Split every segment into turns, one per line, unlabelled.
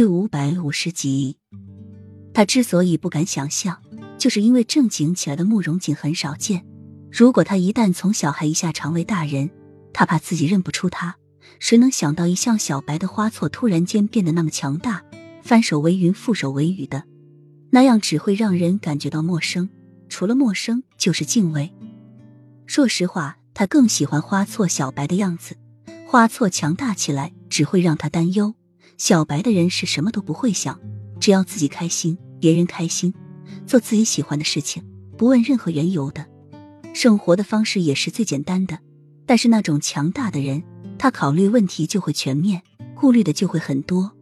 第五百五十集，他之所以不敢想象，就是因为正经起来的慕容锦很少见。如果他一旦从小孩一下成为大人，他怕自己认不出他。谁能想到一向小白的花错突然间变得那么强大，翻手为云，覆手为雨的，那样只会让人感觉到陌生。除了陌生，就是敬畏。说实话，他更喜欢花错小白的样子。花错强大起来，只会让他担忧。小白的人是什么都不会想，只要自己开心，别人开心，做自己喜欢的事情，不问任何缘由的，生活的方式也是最简单的。但是那种强大的人，他考虑问题就会全面，顾虑的就会很多。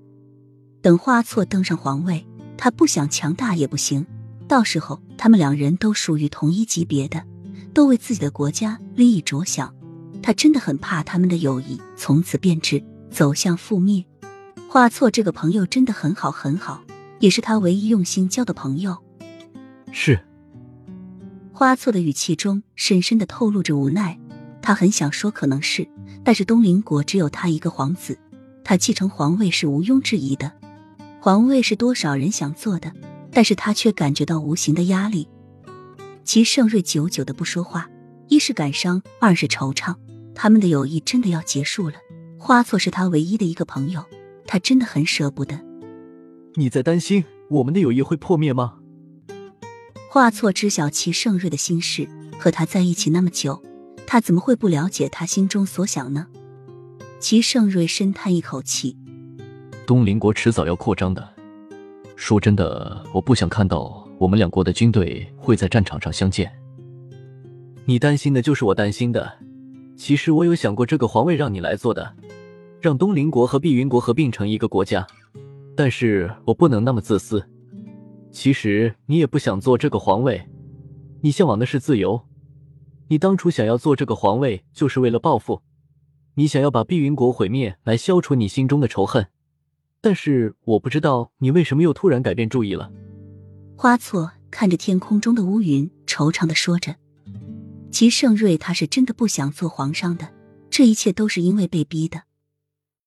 等花错登上皇位，他不想强大也不行。到时候他们两人都属于同一级别的，都为自己的国家利益着想。他真的很怕他们的友谊从此变质，走向覆灭。花错这个朋友真的很好很好，也是他唯一用心交的朋友。
是。
花错的语气中深深的透露着无奈，他很想说可能是，但是东林国只有他一个皇子，他继承皇位是毋庸置疑的。皇位是多少人想做的，但是他却感觉到无形的压力。齐盛瑞久久的不说话，一是感伤，二是惆怅，他们的友谊真的要结束了。花错是他唯一的一个朋友。他真的很舍不得。
你在担心我们的友谊会破灭吗？
华错知晓齐盛瑞的心事，和他在一起那么久，他怎么会不了解他心中所想呢？齐盛瑞深叹一口气：“
东邻国迟早要扩张的。说真的，我不想看到我们两国的军队会在战场上相见。你担心的就是我担心的。其实我有想过，这个皇位让你来做的。”让东林国和碧云国合并成一个国家，但是我不能那么自私。其实你也不想做这个皇位，你向往的是自由。你当初想要做这个皇位，就是为了报复，你想要把碧云国毁灭，来消除你心中的仇恨。但是我不知道你为什么又突然改变主意了。
花错看着天空中的乌云，惆怅的说着：“齐盛瑞他是真的不想做皇上的，这一切都是因为被逼的。”